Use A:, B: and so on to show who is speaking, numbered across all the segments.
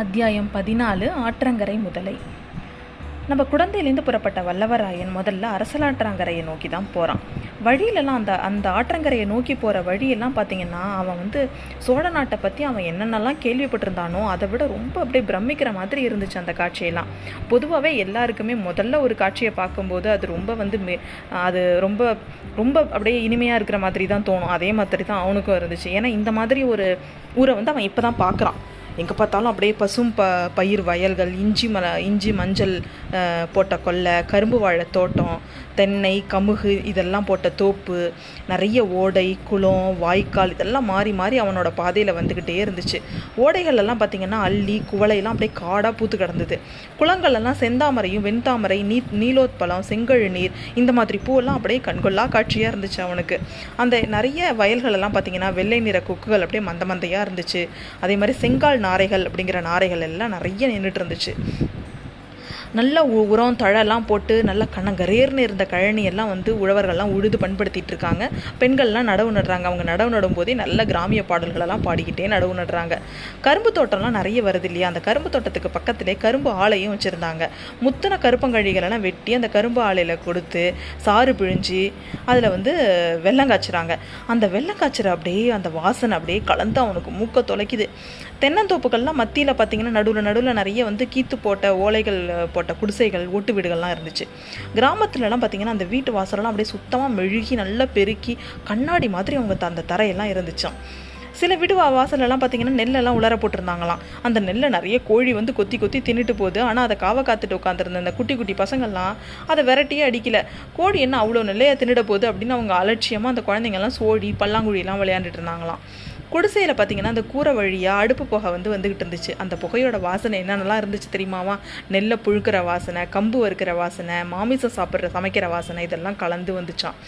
A: அத்தியாயம் பதினாலு ஆற்றங்கரை முதலை. நம்ம குழந்தையிலேருந்து புறப்பட்ட வல்லவராயன் முதல்ல அரசலாற்றங்கரையை நோக்கி தான் போகிறான் வழியிலலாம் அந்த அந்த ஆற்றங்கரையை நோக்கி போகிற வழியெல்லாம் பார்த்தீங்கன்னா அவன் வந்து சோழ நாட்டை பற்றி அவன் என்னென்னலாம் கேள்விப்பட்டிருந்தானோ அதை விட ரொம்ப அப்படியே பிரமிக்கிற மாதிரி இருந்துச்சு அந்த காட்சியெல்லாம். பொதுவாகவே எல்லாருக்குமே முதல்ல ஒரு காட்சியை பார்க்கும்போது அது ரொம்ப வந்து மே அது ரொம்ப ரொம்ப அப்படியே இனிமையாக இருக்கிற மாதிரி தான் தோணும். அதே மாதிரி தான் அவனுக்கும் இருந்துச்சு. ஏன்னா இந்த மாதிரி ஒரு ஊரை வந்து அவன் இப்போ தான் பார்க்குறான் எங்கே பார்த்தாலும் அப்படியே பசும் ப பயிர் வயல்கள் இஞ்சி மல இஞ்சி மஞ்சள் போட்ட கொல்லை கரும்பு வாழை தோட்டம் தென்னை கமுகு இதெல்லாம் போட்ட தோப்பு நிறைய ஓடை குளம் வாய்க்கால் இதெல்லாம் மாறி மாறி அவனோட பாதையில் வந்துக்கிட்டே இருந்துச்சு. ஓடைகளெல்லாம் பார்த்திங்கன்னா அள்ளி குவளையெல்லாம் அப்படியே காடாக பூத்து கிடந்தது. குளங்கள்லாம் செந்தாமரையும் வெண்தாமரை நீ நீலோத்பலம் செங்கழு நீர் இந்த மாதிரி பூவெல்லாம் அப்படியே கண்கொள்ளா காட்சியாக இருந்துச்சு அவனுக்கு. அந்த நிறைய வயல்களெல்லாம் பார்த்திங்கன்னா வெள்ளை நிற கொக்குகள் அப்படியே மந்த மந்தையாக இருந்துச்சு. அதே மாதிரி செங்கால் நாரைகள் அப்படிங்கிற நாரைகள் எல்லாம் நிறைய நின்றுட்டு இருந்துச்சு. நல்ல உரம் தழெல்லாம் போட்டு நல்லா கண்ணங்கரேர்னு இருந்த கழனியெல்லாம் வந்து உழவர்கள்லாம் உழுது பண்படுத்திட்டு இருக்காங்க பெண்கள்லாம் நடவு நடுறாங்க அவங்க நடவு நடும் போதே நல்ல கிராமிய பாடல்களெல்லாம் பாடிக்கிட்டே நடவு நடுறாங்க கரும்பு தோட்டம்லாம் நிறைய வருது இல்லையா அந்த கரும்பு தோட்டத்துக்கு பக்கத்திலே கரும்பு ஆலையும் வச்சுருந்தாங்க. முத்தின கருப்பங்கழிகளெல்லாம் வெட்டி அந்த கரும்பு ஆலையில் கொடுத்து சாறு பிழிஞ்சு அதில் வந்து வெல்லம் காய்ச்சுறாங்க. அந்த வெள்ளங்காய்ச்சுற அப்படியே அந்த வாசனை அப்படியே கலந்து அவனுக்கு மூக்க தொலைக்குது. தென்னந்தோப்புகள்லாம் மத்தியில் பார்த்தீங்கன்னா நடுவில் நடுவில் நிறைய வந்து கீத்து போட்ட ஓலைகள் போட்ட குடிசைகள் ஓட்டு வீடுகள்லாம் இருந்துச்சு. கிராமத்துலலாம் பார்த்தீங்கன்னா அந்த வீட்டு வாசலெல்லாம் அப்படியே சுத்தமாக மெழுகி நல்லா பெருக்கி கண்ணாடி மாதிரி அவங்க அந்த தரையெல்லாம் இருந்துச்சான் சில வீடு வாசலெல்லாம் பார்த்தீங்கன்னா நெல்லெல்லாம் உலர போட்டிருந்தாங்களாம். அந்த நெல்லை நிறைய கோழி வந்து கொத்தி கொத்தி தின்னுட்டு போகுது. ஆனால் அதை காவ காத்துட்டு உட்காந்துருந்த அந்த குட்டி குட்டி பசங்கள்லாம் அதை விரட்டியே அடிக்கல. கோழி என்ன அவ்வளோ நெல்லையை தின்னுட போகுது அப்படின்னு அவங்க அலட்சியமாக அந்த குழந்தைங்கெல்லாம் சோடி பல்லாங்குழியெல்லாம் விளையாண்டுட்டு இருந்தாங்களாம். குடிசையில் பார்த்தீங்கன்னா அந்த கூரை வழியாக அடுப்பு புகை வந்து வந்துக்கிட்டு இருந்துச்சு. அந்த புகையோட வாசனை என்னென்னலாம் இருந்துச்சு தெரியுமாவா? நெல்லை புழுக்கிற வாசனை கம்பு வறுக்கிற வாசனை மாமிசம் சாப்பிட்ற சமைக்கிற வாசனை இதெல்லாம் கலந்து வந்துச்சான்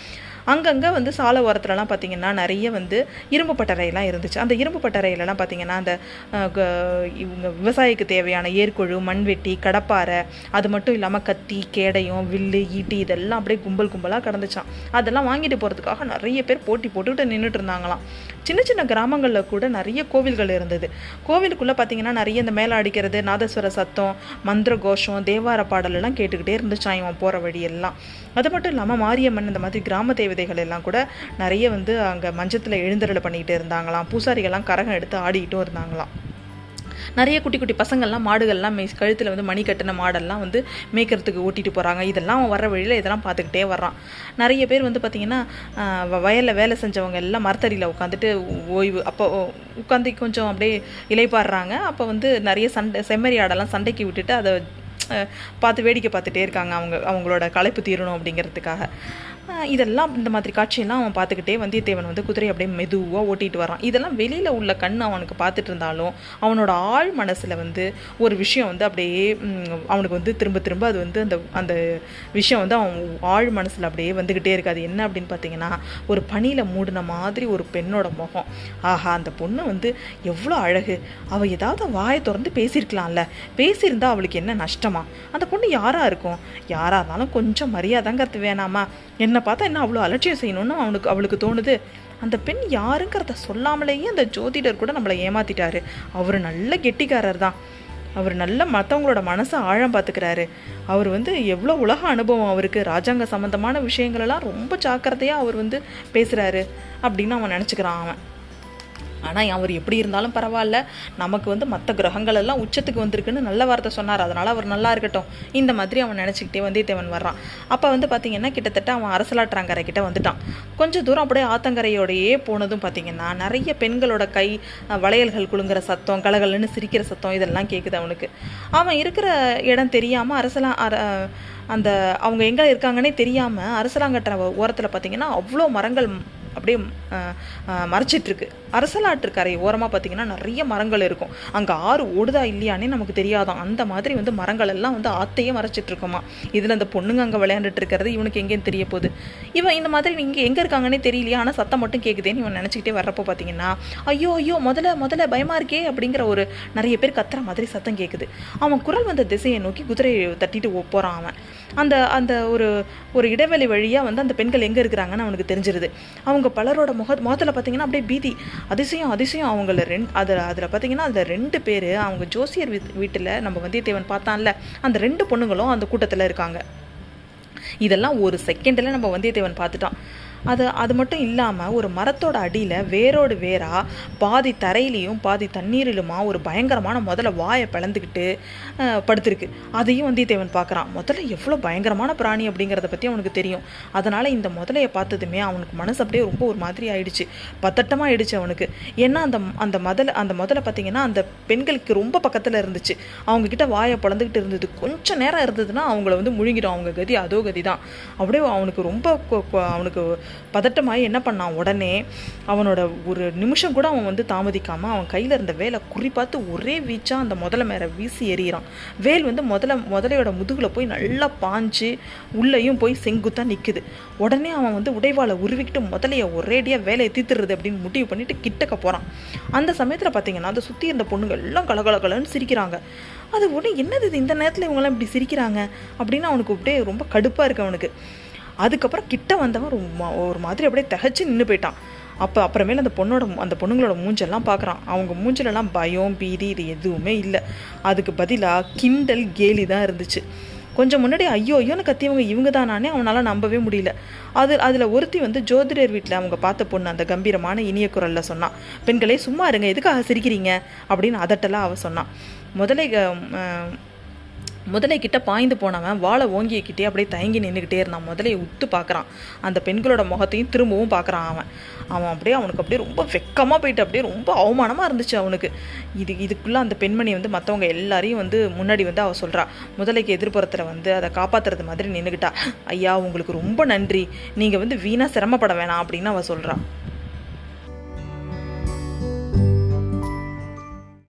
A: அங்கங்கே வந்து சாலை ஓரத்துலலாம் பார்த்தீங்கன்னா நிறைய வந்து இரும்பு பட்டறையெல்லாம் இருந்துச்சு. அந்த இரும்பு பட்டறையிலலாம் பார்த்தீங்கன்னா அந்த க- இவங்க விவசாயிக்கு தேவையான ஏர்கொழு மண்வெட்டி கடப்பாறை அது மட்டும் இல்லாமல் கத்தி கேடையும் வில்லு ஈட்டி இதெல்லாம் அப்படியே கும்பல் கும்பலாக கிடந்துச்சான் அதெல்லாம் வாங்கிட்டு போகிறதுக்காக நிறைய பேர் போட்டி போட்டுக்கிட்டு நின்றுட்டு இருந்தாங்களாம் சின்ன சின்ன கிராமங்களில் கூட நிறைய கோவில்கள் இருந்தது. கோவிலுக்குள்ளே பார்த்தீங்கன்னா நிறைய இந்த மேலே அடிக்கிறது நாதஸ்வர சத்தம் மந்திர கோஷம் தேவார பாடலெல்லாம் கேட்டுக்கிட்டே இருந்துச்சான் இவன் போகிற வழியெல்லாம். அது மட்டும் இல்லாமல் மாரியம்மன் இந்த மாதிரி கிராம விதைகள் எல்லாம் கூட நிறைய வந்து அங்கே மஞ்சத்தில் எழுந்தருளை பண்ணிக்கிட்டு இருந்தாங்களாம். பூசாரிகள்லாம் கரகம் எடுத்து ஆடிக்கிட்டும் இருந்தாங்களாம். நிறைய குட்டி குட்டி பசங்கள்லாம் மாடுகள்லாம் மே கழுத்தில் வந்து மணி கட்டின மாடெல்லாம் வந்து மேய்க்கிறதுக்கு ஓட்டிட்டு போகிறாங்க இதெல்லாம் அவன் வர வழியில் இதெல்லாம் பார்த்துக்கிட்டே வர்றான். நிறைய பேர் வந்து பார்த்திங்கன்னா வயலில் வேலை செஞ்சவங்க எல்லாம் மரத்தடியில் உட்காந்துட்டு ஓய்வு அப்போ உட்காந்து கொஞ்சம் அப்படியே இலைப்பாடுறாங்க. அப்போ வந்து நிறைய சண்டை செம்மறி ஆடெல்லாம் சண்டைக்கு விட்டுட்டு அதை பார்த்து வேடிக்கை பார்த்துட்டே இருக்காங்க அவங்க அவங்களோட களைப்பு தீரணும் அப்படிங்கிறதுக்காக. இதெல்லாம் இந்த மாதிரி காட்சியெல்லாம் அவன் பார்த்துக்கிட்டே வந்தியத்தேவன் வந்து குதிரை அப்படியே மெதுவாக ஓட்டிகிட்டு வரான். இதெல்லாம் வெளியில் உள்ள கண் அவனுக்கு பார்த்துட்டு இருந்தாலும் அவனோட ஆழ் மனசில் வந்து ஒரு விஷயம் வந்து அப்படியே அவனுக்கு வந்து திரும்ப திரும்ப அது வந்து அந்த அந்த விஷயம் வந்து அவன் ஆழ் மனசில் அப்படியே வந்துக்கிட்டே இருக்காது என்ன அப்படின்னு பார்த்தீங்கன்னா ஒரு பனியில் மூடின மாதிரி ஒரு பெண்ணோட முகம். ஆஹா அந்த பொண்ணு வந்து எவ்வளோ அழகு. அவள் ஏதாவது வாயை திறந்து பேசியிருக்கலாம்ல. பேசியிருந்தா அவளுக்கு என்ன நஷ்டமா? அந்த பொண்ணு யாராக இருக்கும்? யாராக இருந்தாலும் கொஞ்சம் மரியாதைங்கிறது வேணாமா? என்ன பார்த்தா என்ன அவ்வளோ அலட்சியம் செய்யணும்னு அவனுக்கு அவளுக்கு தோணுது. அந்த பெண் யாருங்கிறத சொல்லாமலேயே அந்த ஜோதிடர் கூட நம்மளை ஏமாத்திட்டாரு. அவர் நல்ல கெட்டிக்காரர் தான். அவர் நல்ல மற்றவங்களோட மனசை ஆழம் பார்த்துக்கிறாரு. அவர் வந்து எவ்வளோ உலக அனுபவம் அவருக்கு. ராஜாங்க சம்மந்தமான விஷயங்களெல்லாம் ரொம்ப ஜாக்கிரதையாக அவர் வந்து பேசுகிறாரு அப்படின்னு அவன் நினச்சிக்கிறான் அவன். ஆனால் அவர் எப்படி இருந்தாலும் பரவாயில்ல. நமக்கு வந்து மற்ற கிரகங்கள் எல்லாம் உச்சத்துக்கு வந்திருக்குன்னு நல்ல வார்த்தை சொன்னார். அதனால் அவர் நல்லா இருக்கட்டும். இந்த மாதிரி அவன் நினச்சிக்கிட்டே வந்தியத்தேவன் வர்றான். அப்போ வந்து பார்த்தீங்கன்னா கிட்டத்தட்ட அவன் அரசலாற்றாங்கரை கிட்ட வந்துட்டான். கொஞ்சம் தூரம் அப்படியே ஆத்தங்கரையோடையே போனதும் பார்த்தீங்கன்னா நிறைய பெண்களோட கை வளையல்கள் குலுங்குற சத்தம் கலகலன்னு சிரிக்கிற சத்தம் இதெல்லாம் கேட்குது அவனுக்கு. அவன் இருக்கிற இடம் தெரியாமல் அரசலா அர- அந்த அவங்க எங்கே இருக்காங்கன்னே தெரியாமல் அரசலாங்கட்டுற ஓரத்தில் பார்த்தீங்கன்னா அவ்வளோ மரங்கள் அப்படியே மறைச்சிட்ருக்கு. அரசலாற்று கரை ஓரமாக பார்த்தீங்கன்னா நிறைய மரங்கள் இருக்கும். அங்கே ஆறு ஓடுதா இல்லையானே நமக்கு தெரியாதான். அந்த மாதிரி வந்து மரங்கள் எல்லாம் வந்து ஆத்தையே மறைச்சிட்டு இருக்குமா இதில் அந்த பொண்ணுங்க அங்கே விளையாண்டுட்டு இருக்கிறது இவனுக்கு எங்கேயும் தெரிய போகுது. இவன் இந்த மாதிரி நீங்கள் எங்கே இருக்காங்கன்னே தெரியலையா. ஆனால் சத்தம் மட்டும் கேட்குதேன்னு இவன் நினச்சிக்கிட்டே வர்றப்போ பார்த்தீங்கன்னா ஐயோ ஐயோ முதல்ல முதல்ல பயமாக இருக்கே அப்படிங்கிற ஒரு நிறைய பேர் கத்துற மாதிரி சத்தம் கேட்குது அவன் குரல் வந்த திசையை நோக்கி குதிரையை தட்டிட்டு போகிறான் அவன். அந்த அந்த ஒரு ஒரு இடைவெளி வழியாக வந்து அந்த பெண்கள் எங்கே இருக்கிறாங்கன்னு அவனுக்கு தெரிஞ்சிருது. அவங்க பலரோட முக முகத்தில் பார்த்தீங்கன்னா அப்படியே பீதி. அதிசயம் அதிசயம் அவங்கள ரெண்டு அதில் அதில் பார்த்தீங்கன்னா அதில் ரெண்டு பேர் அவங்க ஜோசியர் வீட் வீட்டில் நம்ம வந்தியத்தேவன் பார்த்தான்ல அந்த ரெண்டு பொண்ணுங்களும் அந்த கூட்டத்தில் இருக்காங்க. இதெல்லாம் ஒரு செகண்டில் நம்ம வந்தியத்தேவன் பார்த்துட்டான். அது அது மட்டும் இல்லாமல் ஒரு மரத்தோட அடியில் வேரோடு வேராக பாதி தரையிலையும் பாதி தண்ணீரிலுமா ஒரு பயங்கரமான முதல்ல வாயை பிளந்துக்கிட்டு படுத்திருக்கு. அதையும் வந்தியத்தேவன் பார்க்குறான். முதல்ல எவ்வளோ பயங்கரமான பிராணி அப்படிங்கிறத பற்றி அவனுக்கு தெரியும். அதனால் இந்த முதலையை பார்த்ததுமே அவனுக்கு மனசு அப்படியே ரொம்ப ஒரு மாதிரி ஆயிடுச்சு. பதட்டமாக ஆயிடுச்சு அவனுக்கு. ஏன்னா அந்த அந்த முதல்ல அந்த முதல்ல பார்த்தீங்கன்னா அந்த பெண்களுக்கு ரொம்ப பக்கத்தில் இருந்துச்சு. அவங்கக்கிட்ட வாயை பிளந்துக்கிட்டு இருந்தது. கொஞ்சம் நேரம் இருந்ததுன்னா அவங்கள வந்து முழுங்கிடும். அவங்க கதி அதோ கதி தான் அப்படியே அவனுக்கு ரொம்ப அவனுக்கு பதட்டமாகி என்ன பண்ணான்? உடனே அவனோட ஒரு நிமிஷம் கூட அவன் வந்து தாமதிக்காமல் அவன் கையில் இருந்த வேலை குறிப்பாத்து ஒரே வீச்சா அந்த முதல மேலே வீசி எறிகிறான். வேல் வந்து முதல முதலையோட முதுகில் போய் நல்லா பாஞ்சு உள்ளேயும் போய் செங்குத்தா நிற்குது உடனே அவன் வந்து உடைவாளை உருவிக்கிட்டு முதலைய ஒரேடியாக வேலையை தீத்துறது அப்படின்னு முடிவு பண்ணிட்டு கிட்டக்க போகிறான் அந்த சமயத்தில் பார்த்தீங்கன்னா அதை சுற்றி இருந்த பொண்ணுங்க எல்லாம் கலகலகலன்னு சிரிக்கிறாங்க. அது உடனே என்னது இது? இந்த நேரத்தில் இவங்கெல்லாம் இப்படி சிரிக்கிறாங்க அப்படின்னு அவனுக்கு அப்படியே ரொம்ப கடுப்பாக இருக்கு அவனுக்கு. அதுக்கப்புறம் கிட்ட வந்தவன் ஒரு மா- ஒரு மாதிரி அப்படியே தகச்சு நின்று போயிட்டான். அப்போ அப்புறமேல அந்த பொண்ணோட அந்த பொண்ணுங்களோட மூஞ்செல்லாம் பார்க்குறான் அவங்க மூஞ்சிலெல்லாம் பயம் பீதி இது எதுவுமே இல்லை. அதுக்கு பதிலாக கிண்டல் கேலி தான் இருந்துச்சு. கொஞ்சம் முன்னாடி ஐயோ ஐயோன்னு கத்தியவங்க இவங்க தானானே அவனால் நம்பவே முடியல. அது அதில் ஒருத்தி வந்து ஜோதிடர் வீட்டில் அவங்க பார்த்த பொண்ணு அந்த கம்பீரமான இனிய குரலில் சொன்னான் பெண்களே சும்மா இருங்க எதுக்காக சிரிக்கிறீங்க? அப்படின்னு அதட்டெல்லாம் அவள் சொன்னான் முதலே முதலை கிட்ட பாய்ந்து போனவன் வாழை ஓங்கிக்கிட்டே அப்படியே தயங்கி நின்றுக்கிட்டே இருந்தான். முதலையை உத்து பார்க்குறான். அந்த பெண்களோட முகத்தையும் திரும்பவும் பார்க்குறான் அவன். அவன் அப்படியே அவனுக்கு அப்படியே ரொம்ப வெக்கமாக போயிட்டு அப்படியே ரொம்ப அவமானமாக இருந்துச்சு அவனுக்கு. இது இதுக்குள்ளே அந்த பெண்மணி வந்து மற்றவங்க எல்லாரையும் வந்து முன்னாடி வந்து அவள் சொல்கிறா முதலைக்கு எதிர்ப்புறத்தில் வந்து அதை காப்பாற்றுறது மாதிரி நின்றுக்கிட்டா ஐயா உங்களுக்கு ரொம்ப நன்றி. நீங்கள் வந்து வீணாக சிரமப்பட வேணாம் அப்படின்னு அவள் சொல்கிறா